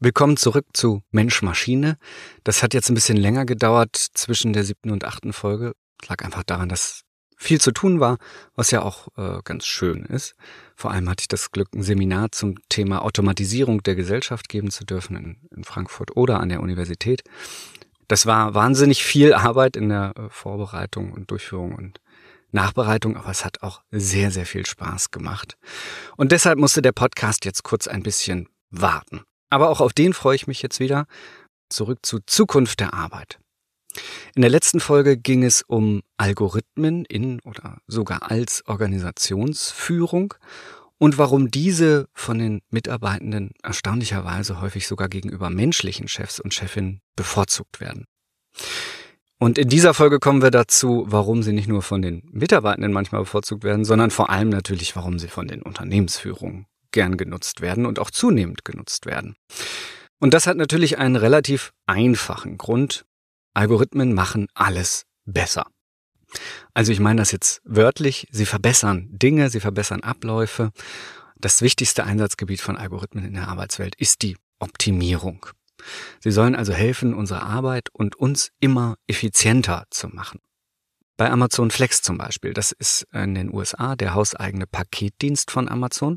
Willkommen zurück zu Mensch Maschine. Das hat jetzt ein bisschen länger gedauert zwischen der siebten und achten Folge. Das lag einfach daran, dass viel zu tun war, was ja auch äh, ganz schön ist. Vor allem hatte ich das Glück, ein Seminar zum Thema Automatisierung der Gesellschaft geben zu dürfen in, in Frankfurt oder an der Universität. Das war wahnsinnig viel Arbeit in der äh, Vorbereitung und Durchführung und Nachbereitung, aber es hat auch sehr, sehr viel Spaß gemacht. Und deshalb musste der Podcast jetzt kurz ein bisschen warten. Aber auch auf den freue ich mich jetzt wieder. Zurück zu Zukunft der Arbeit. In der letzten Folge ging es um Algorithmen in oder sogar als Organisationsführung und warum diese von den Mitarbeitenden erstaunlicherweise häufig sogar gegenüber menschlichen Chefs und Chefinnen bevorzugt werden. Und in dieser Folge kommen wir dazu, warum sie nicht nur von den Mitarbeitenden manchmal bevorzugt werden, sondern vor allem natürlich, warum sie von den Unternehmensführungen gern genutzt werden und auch zunehmend genutzt werden. Und das hat natürlich einen relativ einfachen Grund. Algorithmen machen alles besser. Also ich meine das jetzt wörtlich, sie verbessern Dinge, sie verbessern Abläufe. Das wichtigste Einsatzgebiet von Algorithmen in der Arbeitswelt ist die Optimierung. Sie sollen also helfen, unsere Arbeit und uns immer effizienter zu machen. Bei Amazon Flex zum Beispiel, das ist in den USA der hauseigene Paketdienst von Amazon.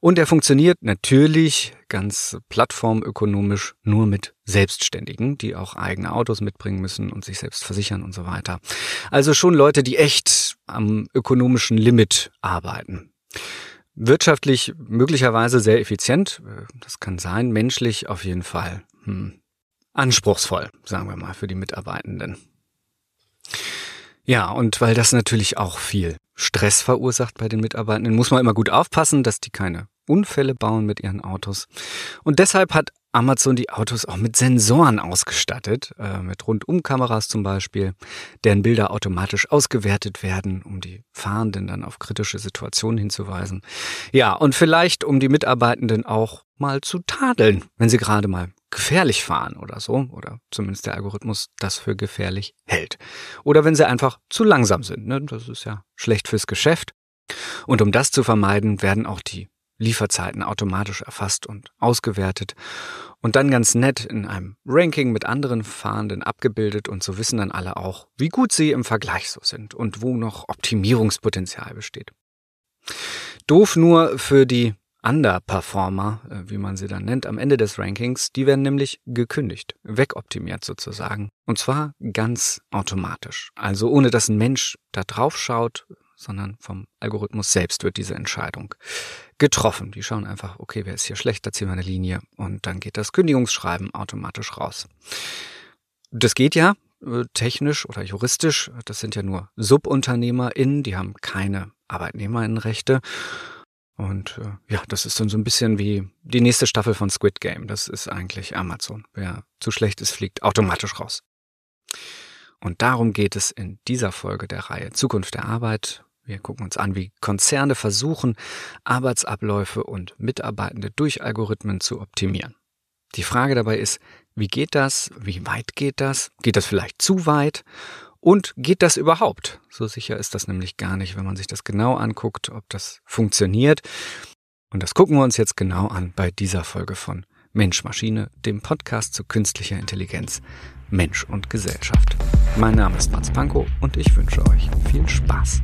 Und er funktioniert natürlich ganz plattformökonomisch nur mit Selbstständigen, die auch eigene Autos mitbringen müssen und sich selbst versichern und so weiter. Also schon Leute, die echt am ökonomischen Limit arbeiten. Wirtschaftlich möglicherweise sehr effizient, das kann sein, menschlich auf jeden Fall hm, anspruchsvoll, sagen wir mal, für die Mitarbeitenden. Ja, und weil das natürlich auch viel Stress verursacht bei den Mitarbeitenden, muss man immer gut aufpassen, dass die keine Unfälle bauen mit ihren Autos. Und deshalb hat Amazon die Autos auch mit Sensoren ausgestattet, äh, mit Rundumkameras zum Beispiel, deren Bilder automatisch ausgewertet werden, um die Fahrenden dann auf kritische Situationen hinzuweisen. Ja, und vielleicht um die Mitarbeitenden auch mal zu tadeln, wenn sie gerade mal gefährlich fahren oder so, oder zumindest der Algorithmus das für gefährlich hält. Oder wenn sie einfach zu langsam sind, ne? das ist ja schlecht fürs Geschäft. Und um das zu vermeiden, werden auch die Lieferzeiten automatisch erfasst und ausgewertet und dann ganz nett in einem Ranking mit anderen Fahrenden abgebildet und so wissen dann alle auch, wie gut sie im Vergleich so sind und wo noch Optimierungspotenzial besteht. Doof nur für die Underperformer, äh, wie man sie dann nennt, am Ende des Rankings, die werden nämlich gekündigt, wegoptimiert sozusagen. Und zwar ganz automatisch. Also ohne dass ein Mensch da drauf schaut, sondern vom Algorithmus selbst wird diese Entscheidung getroffen. Die schauen einfach, okay, wer ist hier schlecht, da ziehen wir eine Linie und dann geht das Kündigungsschreiben automatisch raus. Das geht ja äh, technisch oder juristisch. Das sind ja nur SubunternehmerInnen, die haben keine ArbeitnehmerInnenrechte. Und äh, ja, das ist dann so ein bisschen wie die nächste Staffel von Squid Game. Das ist eigentlich Amazon. Wer zu schlecht ist, fliegt automatisch raus. Und darum geht es in dieser Folge der Reihe Zukunft der Arbeit. Wir gucken uns an, wie Konzerne versuchen, Arbeitsabläufe und Mitarbeitende durch Algorithmen zu optimieren. Die Frage dabei ist, wie geht das? Wie weit geht das? Geht das vielleicht zu weit? Und geht das überhaupt? So sicher ist das nämlich gar nicht, wenn man sich das genau anguckt, ob das funktioniert. Und das gucken wir uns jetzt genau an bei dieser Folge von Mensch Maschine, dem Podcast zu künstlicher Intelligenz, Mensch und Gesellschaft. Mein Name ist Mats Pankow und ich wünsche euch viel Spaß.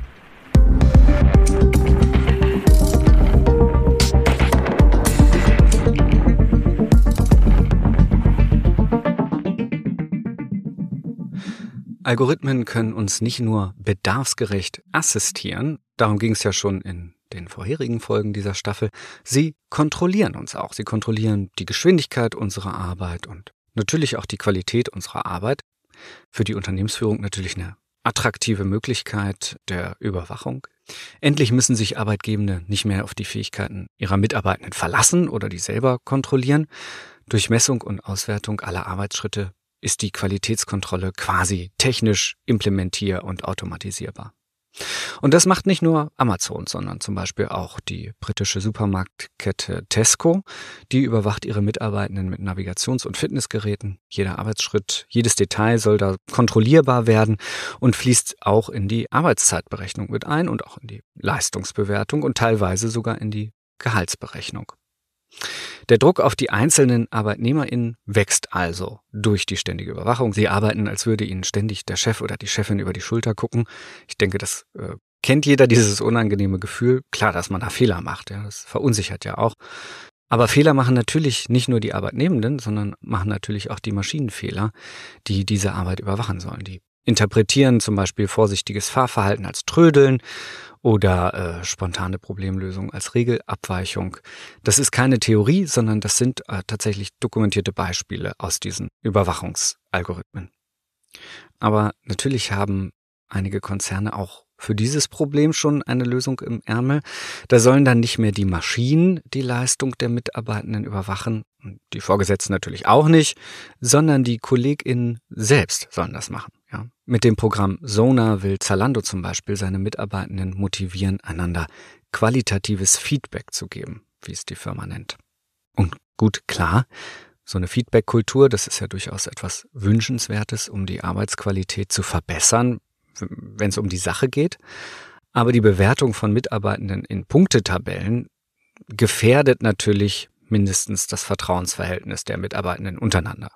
Algorithmen können uns nicht nur bedarfsgerecht assistieren, darum ging es ja schon in den vorherigen Folgen dieser Staffel, sie kontrollieren uns auch. Sie kontrollieren die Geschwindigkeit unserer Arbeit und natürlich auch die Qualität unserer Arbeit. Für die Unternehmensführung natürlich eine attraktive Möglichkeit der Überwachung. Endlich müssen sich Arbeitgebende nicht mehr auf die Fähigkeiten ihrer Mitarbeitenden verlassen oder die selber kontrollieren. Durch Messung und Auswertung aller Arbeitsschritte ist die Qualitätskontrolle quasi technisch implementier- und automatisierbar. Und das macht nicht nur Amazon, sondern zum Beispiel auch die britische Supermarktkette Tesco. Die überwacht ihre Mitarbeitenden mit Navigations- und Fitnessgeräten. Jeder Arbeitsschritt, jedes Detail soll da kontrollierbar werden und fließt auch in die Arbeitszeitberechnung mit ein und auch in die Leistungsbewertung und teilweise sogar in die Gehaltsberechnung. Der Druck auf die einzelnen ArbeitnehmerInnen wächst also durch die ständige Überwachung. Sie arbeiten, als würde ihnen ständig der Chef oder die Chefin über die Schulter gucken. Ich denke, das äh, kennt jeder, dieses unangenehme Gefühl. Klar, dass man da Fehler macht, ja, das verunsichert ja auch. Aber Fehler machen natürlich nicht nur die Arbeitnehmenden, sondern machen natürlich auch die Maschinenfehler, die diese Arbeit überwachen sollen. Die interpretieren zum Beispiel vorsichtiges Fahrverhalten als Trödeln oder äh, spontane Problemlösung als Regelabweichung. Das ist keine Theorie, sondern das sind äh, tatsächlich dokumentierte Beispiele aus diesen Überwachungsalgorithmen. Aber natürlich haben einige Konzerne auch für dieses Problem schon eine Lösung im Ärmel. Da sollen dann nicht mehr die Maschinen die Leistung der Mitarbeitenden überwachen, die Vorgesetzten natürlich auch nicht, sondern die KollegInnen selbst sollen das machen. Ja. Mit dem Programm Sona will Zalando zum Beispiel seine Mitarbeitenden motivieren, einander qualitatives Feedback zu geben, wie es die Firma nennt. Und gut, klar, so eine Feedback-Kultur, das ist ja durchaus etwas Wünschenswertes, um die Arbeitsqualität zu verbessern, wenn es um die Sache geht. Aber die Bewertung von Mitarbeitenden in Punktetabellen gefährdet natürlich mindestens das Vertrauensverhältnis der Mitarbeitenden untereinander.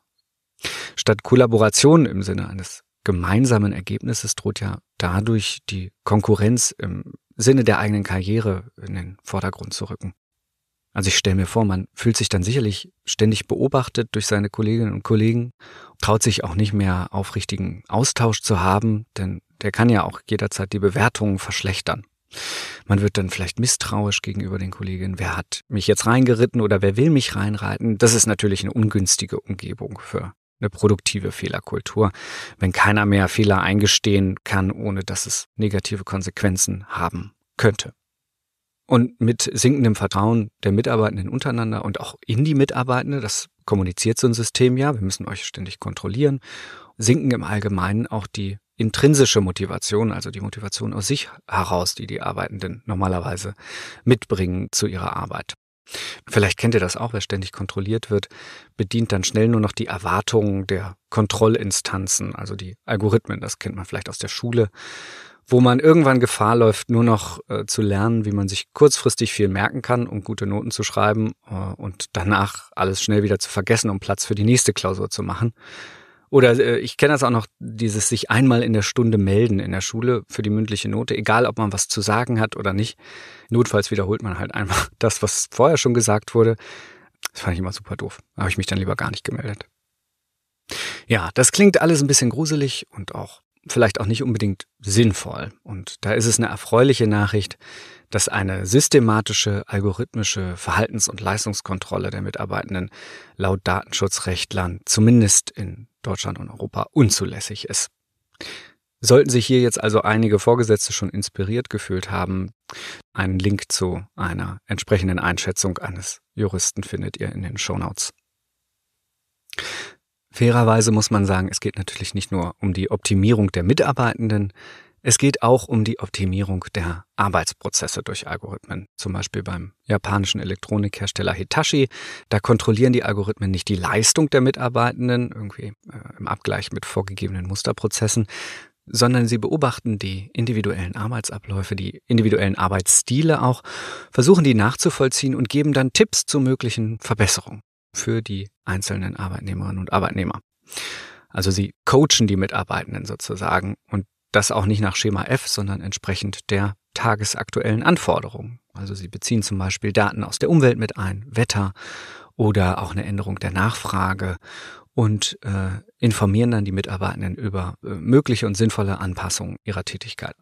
Statt Kollaboration im Sinne eines gemeinsamen Ergebnisses droht ja dadurch die Konkurrenz im Sinne der eigenen Karriere in den Vordergrund zu rücken. Also ich stelle mir vor, man fühlt sich dann sicherlich ständig beobachtet durch seine Kolleginnen und Kollegen, traut sich auch nicht mehr aufrichtigen Austausch zu haben, denn der kann ja auch jederzeit die Bewertungen verschlechtern. Man wird dann vielleicht misstrauisch gegenüber den Kolleginnen. Wer hat mich jetzt reingeritten oder wer will mich reinreiten? Das ist natürlich eine ungünstige Umgebung für eine produktive Fehlerkultur, wenn keiner mehr Fehler eingestehen kann, ohne dass es negative Konsequenzen haben könnte. Und mit sinkendem Vertrauen der Mitarbeitenden untereinander und auch in die Mitarbeitende, das kommuniziert so ein System ja, wir müssen euch ständig kontrollieren, sinken im Allgemeinen auch die intrinsische Motivation, also die Motivation aus sich heraus, die die Arbeitenden normalerweise mitbringen zu ihrer Arbeit. Vielleicht kennt ihr das auch, wer ständig kontrolliert wird, bedient dann schnell nur noch die Erwartungen der Kontrollinstanzen, also die Algorithmen, das kennt man vielleicht aus der Schule, wo man irgendwann Gefahr läuft, nur noch äh, zu lernen, wie man sich kurzfristig viel merken kann, um gute Noten zu schreiben äh, und danach alles schnell wieder zu vergessen, um Platz für die nächste Klausur zu machen. Oder äh, ich kenne das auch noch, dieses sich einmal in der Stunde melden in der Schule für die mündliche Note, egal ob man was zu sagen hat oder nicht. Notfalls wiederholt man halt einfach das, was vorher schon gesagt wurde. Das fand ich immer super doof. Habe ich mich dann lieber gar nicht gemeldet. Ja, das klingt alles ein bisschen gruselig und auch vielleicht auch nicht unbedingt sinnvoll. Und da ist es eine erfreuliche Nachricht, dass eine systematische algorithmische Verhaltens- und Leistungskontrolle der Mitarbeitenden laut Datenschutzrechtlern zumindest in Deutschland und Europa unzulässig ist. Sollten sich hier jetzt also einige Vorgesetzte schon inspiriert gefühlt haben, einen Link zu einer entsprechenden Einschätzung eines Juristen findet ihr in den Shownotes. Fairerweise muss man sagen, es geht natürlich nicht nur um die Optimierung der Mitarbeitenden, es geht auch um die Optimierung der Arbeitsprozesse durch Algorithmen. Zum Beispiel beim japanischen Elektronikhersteller Hitachi. Da kontrollieren die Algorithmen nicht die Leistung der Mitarbeitenden, irgendwie äh, im Abgleich mit vorgegebenen Musterprozessen, sondern sie beobachten die individuellen Arbeitsabläufe, die individuellen Arbeitsstile auch, versuchen die nachzuvollziehen und geben dann Tipps zu möglichen Verbesserungen für die einzelnen Arbeitnehmerinnen und Arbeitnehmer. Also sie coachen die Mitarbeitenden sozusagen und das auch nicht nach Schema F, sondern entsprechend der tagesaktuellen Anforderungen. Also sie beziehen zum Beispiel Daten aus der Umwelt mit ein, Wetter oder auch eine Änderung der Nachfrage und äh, informieren dann die Mitarbeitenden über äh, mögliche und sinnvolle Anpassungen ihrer Tätigkeit.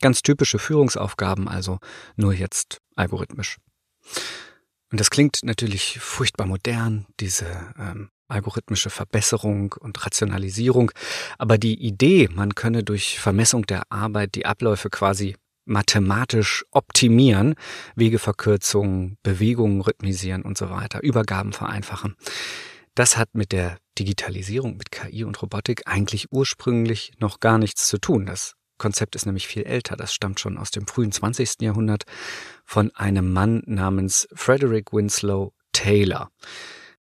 Ganz typische Führungsaufgaben, also nur jetzt algorithmisch. Und das klingt natürlich furchtbar modern, diese ähm, algorithmische Verbesserung und Rationalisierung. Aber die Idee, man könne durch Vermessung der Arbeit die Abläufe quasi mathematisch optimieren, Wegeverkürzungen, Bewegungen rhythmisieren und so weiter, Übergaben vereinfachen. Das hat mit der Digitalisierung, mit KI und Robotik eigentlich ursprünglich noch gar nichts zu tun. Das Konzept ist nämlich viel älter. Das stammt schon aus dem frühen 20. Jahrhundert von einem Mann namens Frederick Winslow Taylor.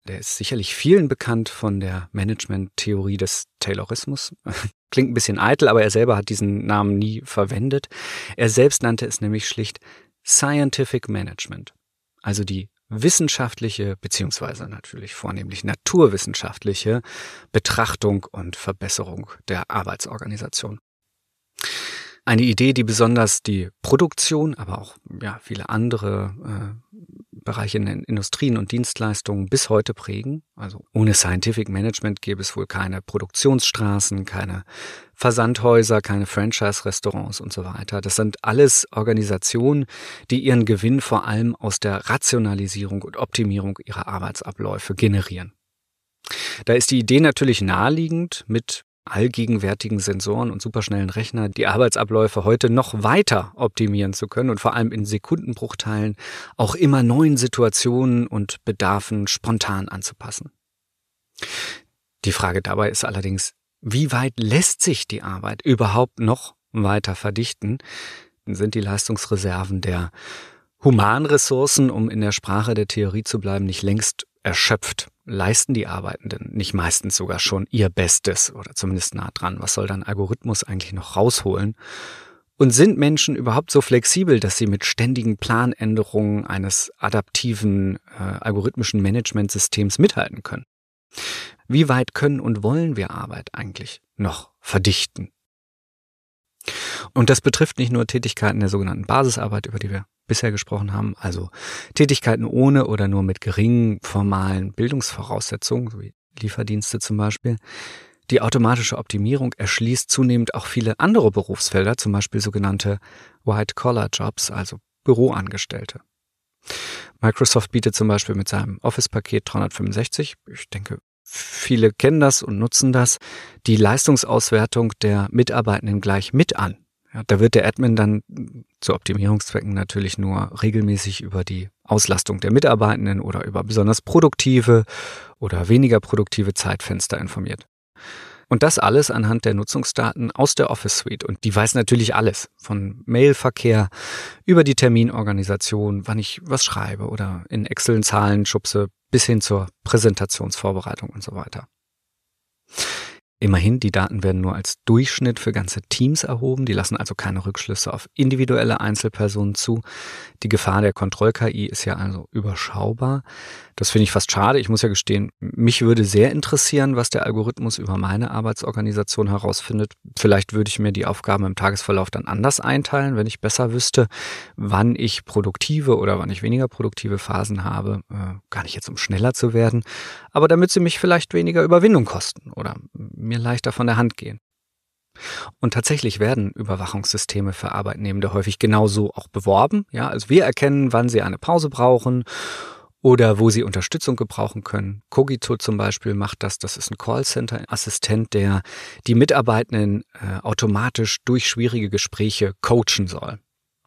Der ist sicherlich vielen bekannt von der Management-Theorie des Taylorismus. Klingt ein bisschen eitel, aber er selber hat diesen Namen nie verwendet. Er selbst nannte es nämlich schlicht Scientific Management, also die wissenschaftliche beziehungsweise natürlich vornehmlich naturwissenschaftliche Betrachtung und Verbesserung der Arbeitsorganisation. Eine Idee, die besonders die Produktion, aber auch ja, viele andere äh, Bereiche in den Industrien und Dienstleistungen bis heute prägen. Also ohne Scientific Management gäbe es wohl keine Produktionsstraßen, keine Versandhäuser, keine Franchise-Restaurants und so weiter. Das sind alles Organisationen, die ihren Gewinn vor allem aus der Rationalisierung und Optimierung ihrer Arbeitsabläufe generieren. Da ist die Idee natürlich naheliegend, mit allgegenwärtigen Sensoren und superschnellen Rechner die Arbeitsabläufe heute noch weiter optimieren zu können und vor allem in Sekundenbruchteilen auch immer neuen Situationen und Bedarfen spontan anzupassen. Die Frage dabei ist allerdings, wie weit lässt sich die Arbeit überhaupt noch weiter verdichten? Sind die Leistungsreserven der Humanressourcen, um in der Sprache der Theorie zu bleiben, nicht längst erschöpft? Leisten die Arbeitenden nicht meistens sogar schon ihr Bestes oder zumindest nah dran. Was soll dann Algorithmus eigentlich noch rausholen? Und sind Menschen überhaupt so flexibel, dass sie mit ständigen Planänderungen eines adaptiven äh, algorithmischen Managementsystems mithalten können? Wie weit können und wollen wir Arbeit eigentlich noch verdichten? Und das betrifft nicht nur Tätigkeiten der sogenannten Basisarbeit, über die wir bisher gesprochen haben, also Tätigkeiten ohne oder nur mit geringen formalen Bildungsvoraussetzungen, wie Lieferdienste zum Beispiel. Die automatische Optimierung erschließt zunehmend auch viele andere Berufsfelder, zum Beispiel sogenannte White-Collar-Jobs, also Büroangestellte. Microsoft bietet zum Beispiel mit seinem Office-Paket 365, ich denke, viele kennen das und nutzen das, die Leistungsauswertung der Mitarbeitenden gleich mit an. Ja, da wird der Admin dann zu Optimierungszwecken natürlich nur regelmäßig über die Auslastung der Mitarbeitenden oder über besonders produktive oder weniger produktive Zeitfenster informiert. Und das alles anhand der Nutzungsdaten aus der Office Suite. Und die weiß natürlich alles. Von Mailverkehr über die Terminorganisation, wann ich was schreibe oder in Excel Zahlen schubse, bis hin zur Präsentationsvorbereitung und so weiter. Immerhin, die Daten werden nur als Durchschnitt für ganze Teams erhoben, die lassen also keine Rückschlüsse auf individuelle Einzelpersonen zu. Die Gefahr der Kontroll-KI ist ja also überschaubar. Das finde ich fast schade. Ich muss ja gestehen, mich würde sehr interessieren, was der Algorithmus über meine Arbeitsorganisation herausfindet. Vielleicht würde ich mir die Aufgaben im Tagesverlauf dann anders einteilen, wenn ich besser wüsste, wann ich produktive oder wann ich weniger produktive Phasen habe. Äh, gar nicht jetzt, um schneller zu werden, aber damit sie mich vielleicht weniger Überwindung kosten oder mir leichter von der Hand gehen. Und tatsächlich werden Überwachungssysteme für Arbeitnehmende häufig genauso auch beworben. Ja, also wir erkennen, wann sie eine Pause brauchen oder wo sie Unterstützung gebrauchen können. Cogito zum Beispiel macht das. Das ist ein Callcenter-Assistent, der die Mitarbeitenden äh, automatisch durch schwierige Gespräche coachen soll.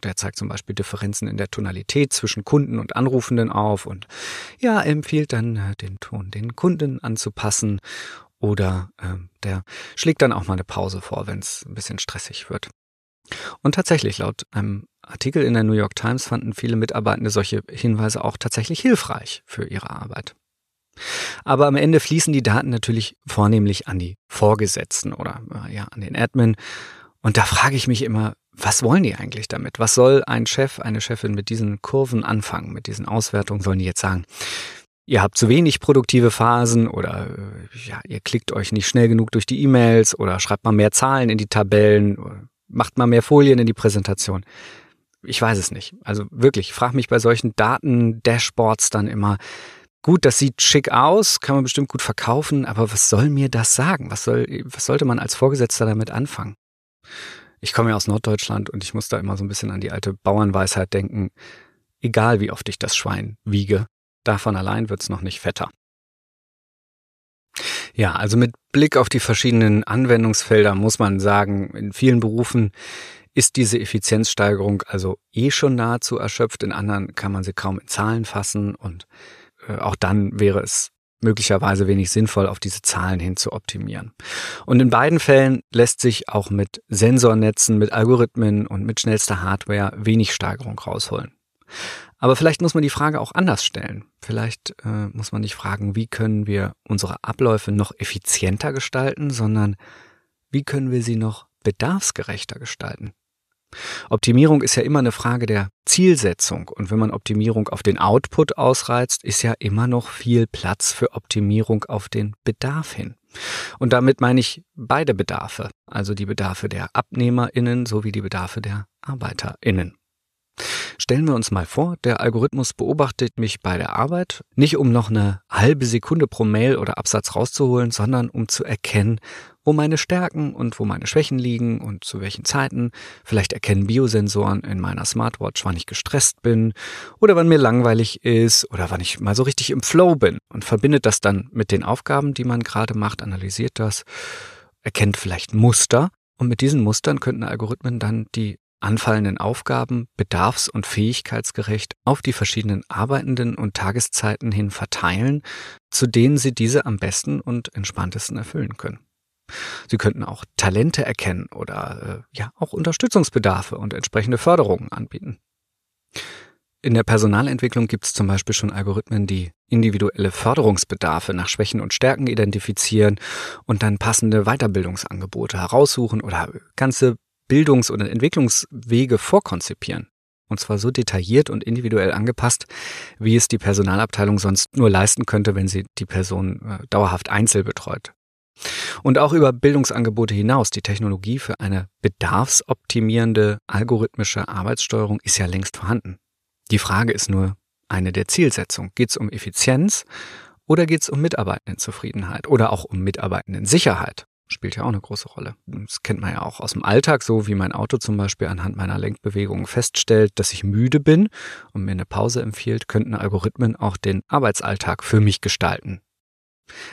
Der zeigt zum Beispiel Differenzen in der Tonalität zwischen Kunden und Anrufenden auf und ja, empfiehlt dann äh, den Ton den Kunden anzupassen oder äh, der schlägt dann auch mal eine Pause vor, wenn es ein bisschen stressig wird. Und tatsächlich, laut einem Artikel in der New York Times fanden viele Mitarbeitende solche Hinweise auch tatsächlich hilfreich für ihre Arbeit. Aber am Ende fließen die Daten natürlich vornehmlich an die Vorgesetzten oder äh, ja an den Admin. Und da frage ich mich immer, was wollen die eigentlich damit? Was soll ein Chef, eine Chefin mit diesen Kurven anfangen, mit diesen Auswertungen? Sollen die jetzt sagen, ihr habt zu wenig produktive Phasen oder äh, ja, ihr klickt euch nicht schnell genug durch die E-Mails oder schreibt mal mehr Zahlen in die Tabellen oder macht mal mehr Folien in die Präsentation ich weiß es nicht. Also wirklich, ich frage mich bei solchen Daten-Dashboards dann immer, gut, das sieht schick aus, kann man bestimmt gut verkaufen, aber was soll mir das sagen? Was soll, was sollte man als Vorgesetzter damit anfangen? Ich komme ja aus Norddeutschland und ich muss da immer so ein bisschen an die alte Bauernweisheit denken. Egal wie oft ich das Schwein wiege, davon allein wird's noch nicht fetter. Ja, also mit Blick auf die verschiedenen Anwendungsfelder muss man sagen, in vielen Berufen ist diese Effizienzsteigerung also eh schon nahezu erschöpft. In anderen kann man sie kaum in Zahlen fassen und äh, auch dann wäre es möglicherweise wenig sinnvoll, auf diese Zahlen hin zu optimieren. Und in beiden Fällen lässt sich auch mit Sensornetzen, mit Algorithmen und mit schnellster Hardware wenig Steigerung rausholen. Aber vielleicht muss man die Frage auch anders stellen. Vielleicht äh, muss man nicht fragen, wie können wir unsere Abläufe noch effizienter gestalten, sondern wie können wir sie noch bedarfsgerechter gestalten? Optimierung ist ja immer eine Frage der Zielsetzung. Und wenn man Optimierung auf den Output ausreizt, ist ja immer noch viel Platz für Optimierung auf den Bedarf hin. Und damit meine ich beide Bedarfe, also die Bedarfe der Abnehmerinnen sowie die Bedarfe der Arbeiterinnen. Stellen wir uns mal vor, der Algorithmus beobachtet mich bei der Arbeit, nicht um noch eine halbe Sekunde pro Mail oder Absatz rauszuholen, sondern um zu erkennen, wo meine Stärken und wo meine Schwächen liegen und zu welchen Zeiten. Vielleicht erkennen Biosensoren in meiner Smartwatch, wann ich gestresst bin oder wann mir langweilig ist oder wann ich mal so richtig im Flow bin und verbindet das dann mit den Aufgaben, die man gerade macht, analysiert das, erkennt vielleicht Muster und mit diesen Mustern könnten Algorithmen dann die anfallenden Aufgaben bedarfs- und fähigkeitsgerecht auf die verschiedenen Arbeitenden und Tageszeiten hin verteilen, zu denen sie diese am besten und entspanntesten erfüllen können. Sie könnten auch Talente erkennen oder äh, ja auch Unterstützungsbedarfe und entsprechende Förderungen anbieten. In der Personalentwicklung gibt es zum Beispiel schon Algorithmen, die individuelle Förderungsbedarfe nach Schwächen und Stärken identifizieren und dann passende Weiterbildungsangebote heraussuchen oder ganze Bildungs- oder Entwicklungswege vorkonzipieren. Und zwar so detailliert und individuell angepasst, wie es die Personalabteilung sonst nur leisten könnte, wenn sie die Person äh, dauerhaft einzeln betreut. Und auch über Bildungsangebote hinaus, die Technologie für eine bedarfsoptimierende algorithmische Arbeitssteuerung ist ja längst vorhanden. Die Frage ist nur eine der Zielsetzung. Geht es um Effizienz oder geht es um Mitarbeitendenzufriedenheit oder auch um Mitarbeitendensicherheit? Spielt ja auch eine große Rolle. Das kennt man ja auch aus dem Alltag, so wie mein Auto zum Beispiel anhand meiner Lenkbewegungen feststellt, dass ich müde bin und mir eine Pause empfiehlt, könnten Algorithmen auch den Arbeitsalltag für mich gestalten.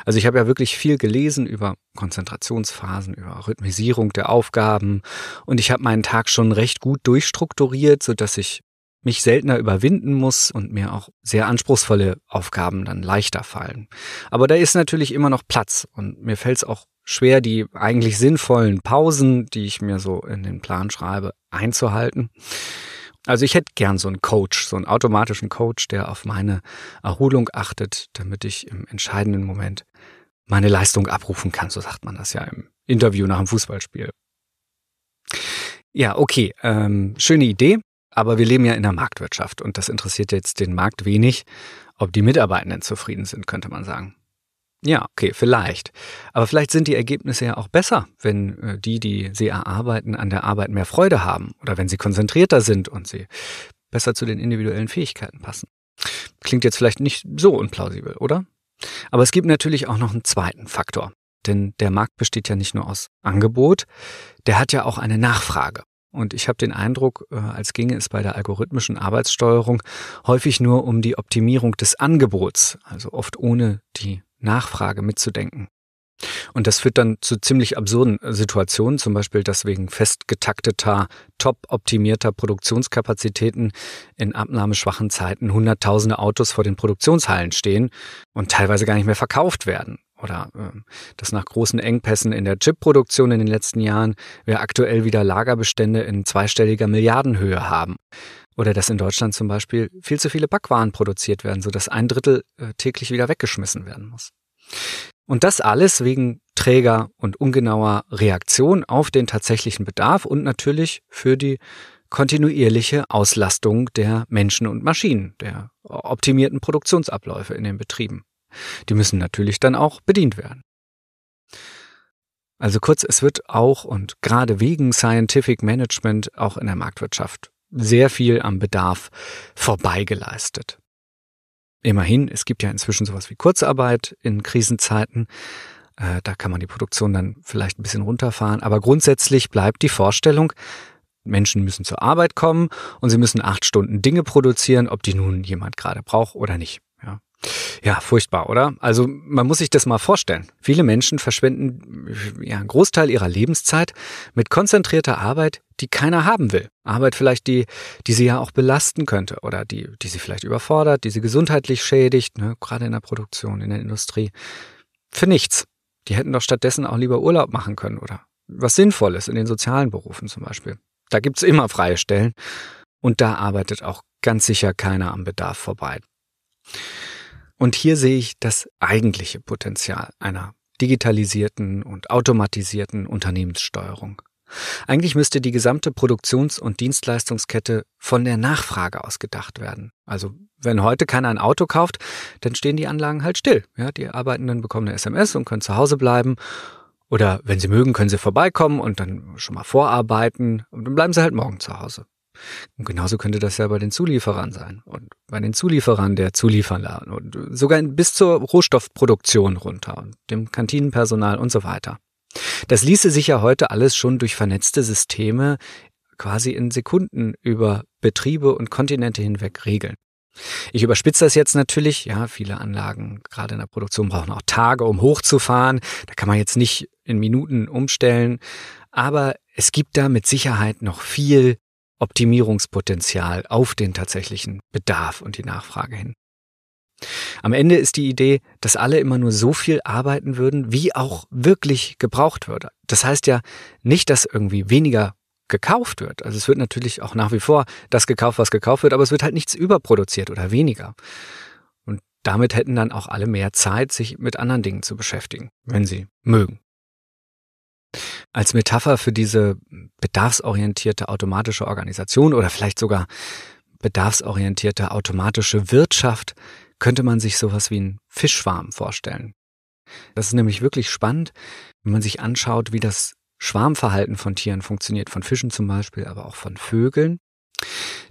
Also ich habe ja wirklich viel gelesen über Konzentrationsphasen, über Rhythmisierung der Aufgaben und ich habe meinen Tag schon recht gut durchstrukturiert, so dass ich mich seltener überwinden muss und mir auch sehr anspruchsvolle Aufgaben dann leichter fallen. Aber da ist natürlich immer noch Platz und mir fällt es auch schwer, die eigentlich sinnvollen Pausen, die ich mir so in den Plan schreibe, einzuhalten. Also ich hätte gern so einen Coach, so einen automatischen Coach, der auf meine Erholung achtet, damit ich im entscheidenden Moment meine Leistung abrufen kann. So sagt man das ja im Interview nach dem Fußballspiel. Ja, okay, ähm, schöne Idee, aber wir leben ja in der Marktwirtschaft und das interessiert jetzt den Markt wenig, ob die Mitarbeitenden zufrieden sind, könnte man sagen. Ja, okay, vielleicht. Aber vielleicht sind die Ergebnisse ja auch besser, wenn äh, die, die sie erarbeiten, an der Arbeit mehr Freude haben oder wenn sie konzentrierter sind und sie besser zu den individuellen Fähigkeiten passen. Klingt jetzt vielleicht nicht so unplausibel, oder? Aber es gibt natürlich auch noch einen zweiten Faktor. Denn der Markt besteht ja nicht nur aus Angebot, der hat ja auch eine Nachfrage. Und ich habe den Eindruck, äh, als ginge es bei der algorithmischen Arbeitssteuerung häufig nur um die Optimierung des Angebots, also oft ohne die Nachfrage mitzudenken. Und das führt dann zu ziemlich absurden Situationen, zum Beispiel, dass wegen festgetakteter, top optimierter Produktionskapazitäten in abnahmeschwachen Zeiten Hunderttausende Autos vor den Produktionshallen stehen und teilweise gar nicht mehr verkauft werden. Oder äh, dass nach großen Engpässen in der Chipproduktion in den letzten Jahren wir aktuell wieder Lagerbestände in zweistelliger Milliardenhöhe haben. Oder dass in Deutschland zum Beispiel viel zu viele Backwaren produziert werden, sodass ein Drittel äh, täglich wieder weggeschmissen werden muss. Und das alles wegen träger und ungenauer Reaktion auf den tatsächlichen Bedarf und natürlich für die kontinuierliche Auslastung der Menschen und Maschinen, der optimierten Produktionsabläufe in den Betrieben. Die müssen natürlich dann auch bedient werden. Also kurz, es wird auch und gerade wegen Scientific Management auch in der Marktwirtschaft sehr viel am Bedarf vorbeigeleistet. Immerhin, es gibt ja inzwischen sowas wie Kurzarbeit in Krisenzeiten. Äh, da kann man die Produktion dann vielleicht ein bisschen runterfahren. Aber grundsätzlich bleibt die Vorstellung, Menschen müssen zur Arbeit kommen und sie müssen acht Stunden Dinge produzieren, ob die nun jemand gerade braucht oder nicht. Ja. Furchtbar, oder? Also man muss sich das mal vorstellen. Viele Menschen verschwenden ja, einen Großteil ihrer Lebenszeit mit konzentrierter Arbeit, die keiner haben will. Arbeit vielleicht, die, die sie ja auch belasten könnte oder die, die sie vielleicht überfordert, die sie gesundheitlich schädigt, ne, gerade in der Produktion, in der Industrie. Für nichts. Die hätten doch stattdessen auch lieber Urlaub machen können oder was Sinnvolles in den sozialen Berufen zum Beispiel. Da gibt's immer freie Stellen und da arbeitet auch ganz sicher keiner am Bedarf vorbei. Und hier sehe ich das eigentliche Potenzial einer digitalisierten und automatisierten Unternehmenssteuerung. Eigentlich müsste die gesamte Produktions- und Dienstleistungskette von der Nachfrage aus gedacht werden. Also wenn heute keiner ein Auto kauft, dann stehen die Anlagen halt still. Ja, die Arbeitenden bekommen eine SMS und können zu Hause bleiben. Oder wenn sie mögen, können sie vorbeikommen und dann schon mal vorarbeiten und dann bleiben sie halt morgen zu Hause. Und genauso könnte das ja bei den Zulieferern sein und bei den Zulieferern der Zulieferer und sogar bis zur Rohstoffproduktion runter und dem Kantinenpersonal und so weiter. Das ließe sich ja heute alles schon durch vernetzte Systeme quasi in Sekunden über Betriebe und Kontinente hinweg regeln. Ich überspitze das jetzt natürlich. Ja, viele Anlagen, gerade in der Produktion, brauchen auch Tage, um hochzufahren. Da kann man jetzt nicht in Minuten umstellen. Aber es gibt da mit Sicherheit noch viel Optimierungspotenzial auf den tatsächlichen Bedarf und die Nachfrage hin. Am Ende ist die Idee, dass alle immer nur so viel arbeiten würden, wie auch wirklich gebraucht würde. Das heißt ja nicht, dass irgendwie weniger gekauft wird. Also es wird natürlich auch nach wie vor das gekauft, was gekauft wird, aber es wird halt nichts überproduziert oder weniger. Und damit hätten dann auch alle mehr Zeit, sich mit anderen Dingen zu beschäftigen, wenn sie mögen. Als Metapher für diese bedarfsorientierte automatische Organisation oder vielleicht sogar bedarfsorientierte automatische Wirtschaft könnte man sich sowas wie einen Fischschwarm vorstellen. Das ist nämlich wirklich spannend, wenn man sich anschaut, wie das Schwarmverhalten von Tieren funktioniert, von Fischen zum Beispiel, aber auch von Vögeln.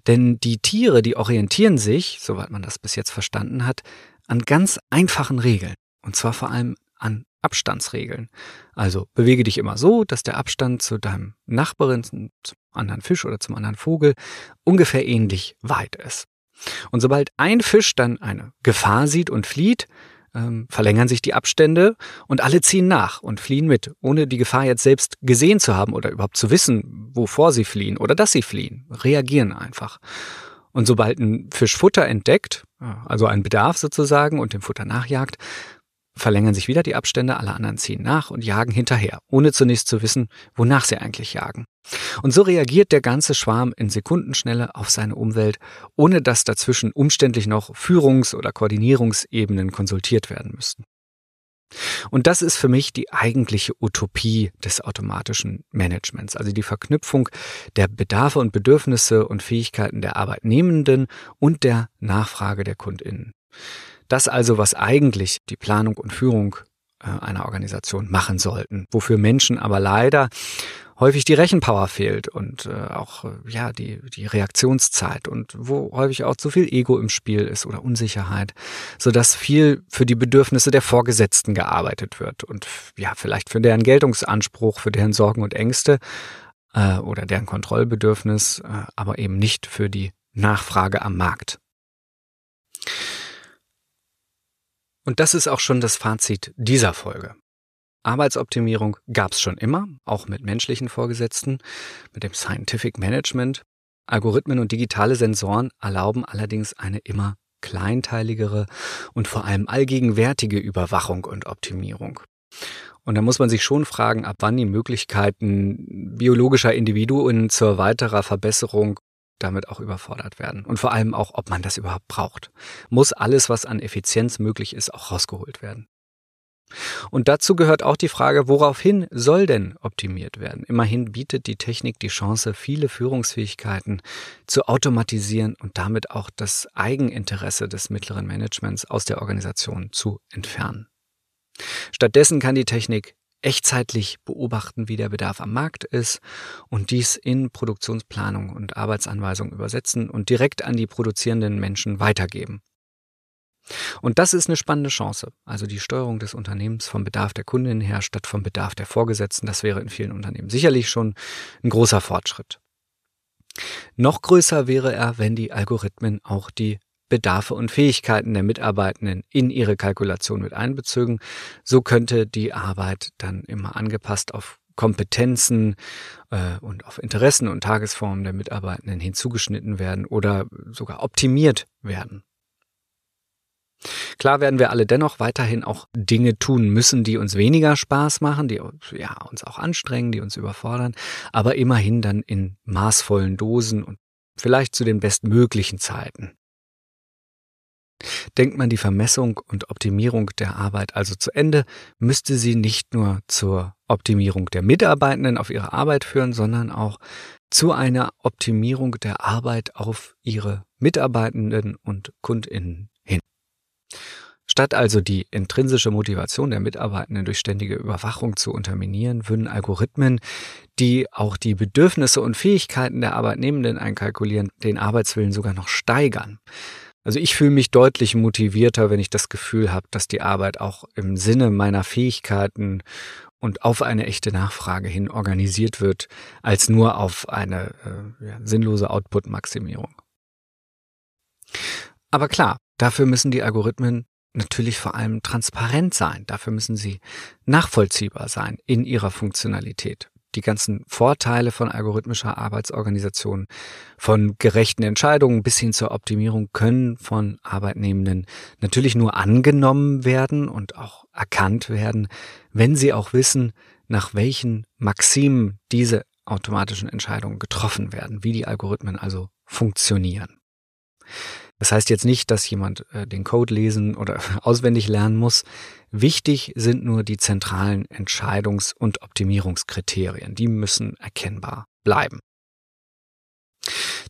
Denn die Tiere, die orientieren sich, soweit man das bis jetzt verstanden hat, an ganz einfachen Regeln. Und zwar vor allem an Abstandsregeln. Also bewege dich immer so, dass der Abstand zu deinem Nachbarin, zum anderen Fisch oder zum anderen Vogel ungefähr ähnlich weit ist. Und sobald ein Fisch dann eine Gefahr sieht und flieht, ähm, verlängern sich die Abstände und alle ziehen nach und fliehen mit, ohne die Gefahr jetzt selbst gesehen zu haben oder überhaupt zu wissen, wovor sie fliehen oder dass sie fliehen. Reagieren einfach. Und sobald ein Fisch Futter entdeckt, also einen Bedarf sozusagen und dem Futter nachjagt, verlängern sich wieder die Abstände, alle anderen ziehen nach und jagen hinterher, ohne zunächst zu wissen, wonach sie eigentlich jagen. Und so reagiert der ganze Schwarm in Sekundenschnelle auf seine Umwelt, ohne dass dazwischen umständlich noch Führungs- oder Koordinierungsebenen konsultiert werden müssten. Und das ist für mich die eigentliche Utopie des automatischen Managements, also die Verknüpfung der Bedarfe und Bedürfnisse und Fähigkeiten der Arbeitnehmenden und der Nachfrage der Kundinnen. Das also, was eigentlich die Planung und Führung äh, einer Organisation machen sollten, wofür Menschen aber leider häufig die Rechenpower fehlt und äh, auch äh, ja die die Reaktionszeit und wo häufig auch zu viel Ego im Spiel ist oder Unsicherheit, so dass viel für die Bedürfnisse der Vorgesetzten gearbeitet wird und ja vielleicht für deren Geltungsanspruch, für deren Sorgen und Ängste äh, oder deren Kontrollbedürfnis, äh, aber eben nicht für die Nachfrage am Markt. Und das ist auch schon das Fazit dieser Folge. Arbeitsoptimierung gab es schon immer, auch mit menschlichen Vorgesetzten, mit dem Scientific Management. Algorithmen und digitale Sensoren erlauben allerdings eine immer kleinteiligere und vor allem allgegenwärtige Überwachung und Optimierung. Und da muss man sich schon fragen, ab wann die Möglichkeiten biologischer Individuen zur weiterer Verbesserung damit auch überfordert werden. Und vor allem auch, ob man das überhaupt braucht. Muss alles, was an Effizienz möglich ist, auch rausgeholt werden. Und dazu gehört auch die Frage, woraufhin soll denn optimiert werden? Immerhin bietet die Technik die Chance, viele Führungsfähigkeiten zu automatisieren und damit auch das Eigeninteresse des mittleren Managements aus der Organisation zu entfernen. Stattdessen kann die Technik echtzeitlich beobachten, wie der Bedarf am Markt ist und dies in Produktionsplanung und Arbeitsanweisung übersetzen und direkt an die produzierenden Menschen weitergeben. Und das ist eine spannende Chance. Also die Steuerung des Unternehmens vom Bedarf der Kundin her statt vom Bedarf der Vorgesetzten, das wäre in vielen Unternehmen sicherlich schon ein großer Fortschritt. Noch größer wäre er, wenn die Algorithmen auch die Bedarfe und Fähigkeiten der Mitarbeitenden in ihre Kalkulation mit einbezogen. So könnte die Arbeit dann immer angepasst auf Kompetenzen äh, und auf Interessen und Tagesformen der Mitarbeitenden hinzugeschnitten werden oder sogar optimiert werden. Klar werden wir alle dennoch weiterhin auch Dinge tun müssen, die uns weniger Spaß machen, die ja, uns auch anstrengen, die uns überfordern, aber immerhin dann in maßvollen Dosen und vielleicht zu den bestmöglichen Zeiten. Denkt man die Vermessung und Optimierung der Arbeit also zu Ende, müsste sie nicht nur zur Optimierung der Mitarbeitenden auf ihre Arbeit führen, sondern auch zu einer Optimierung der Arbeit auf ihre Mitarbeitenden und Kundinnen hin. Statt also die intrinsische Motivation der Mitarbeitenden durch ständige Überwachung zu unterminieren, würden Algorithmen, die auch die Bedürfnisse und Fähigkeiten der Arbeitnehmenden einkalkulieren, den Arbeitswillen sogar noch steigern. Also ich fühle mich deutlich motivierter, wenn ich das Gefühl habe, dass die Arbeit auch im Sinne meiner Fähigkeiten und auf eine echte Nachfrage hin organisiert wird, als nur auf eine äh, ja, sinnlose Output-Maximierung. Aber klar, dafür müssen die Algorithmen natürlich vor allem transparent sein. Dafür müssen sie nachvollziehbar sein in ihrer Funktionalität die ganzen Vorteile von algorithmischer Arbeitsorganisation, von gerechten Entscheidungen bis hin zur Optimierung können von Arbeitnehmenden natürlich nur angenommen werden und auch erkannt werden, wenn sie auch wissen, nach welchen Maximen diese automatischen Entscheidungen getroffen werden, wie die Algorithmen also funktionieren. Das heißt jetzt nicht, dass jemand äh, den Code lesen oder auswendig lernen muss. Wichtig sind nur die zentralen Entscheidungs- und Optimierungskriterien. Die müssen erkennbar bleiben.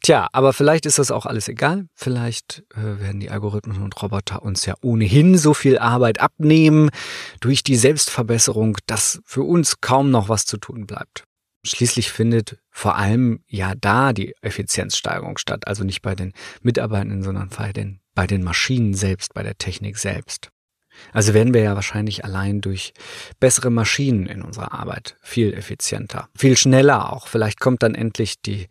Tja, aber vielleicht ist das auch alles egal. Vielleicht äh, werden die Algorithmen und Roboter uns ja ohnehin so viel Arbeit abnehmen durch die Selbstverbesserung, dass für uns kaum noch was zu tun bleibt. Schließlich findet vor allem ja da die Effizienzsteigerung statt, also nicht bei den Mitarbeitenden, sondern bei den, bei den Maschinen selbst, bei der Technik selbst. Also werden wir ja wahrscheinlich allein durch bessere Maschinen in unserer Arbeit viel effizienter, viel schneller auch. Vielleicht kommt dann endlich die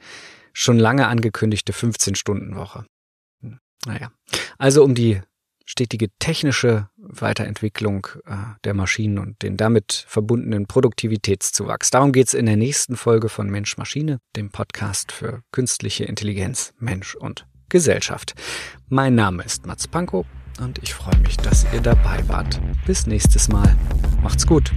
schon lange angekündigte 15-Stunden-Woche. Hm, naja, also um die stetige technische Weiterentwicklung äh, der Maschinen und den damit verbundenen Produktivitätszuwachs. Darum geht's in der nächsten Folge von Mensch Maschine, dem Podcast für künstliche Intelligenz, Mensch und Gesellschaft. Mein Name ist Mats Pankow und ich freue mich, dass ihr dabei wart. Bis nächstes Mal. Macht's gut.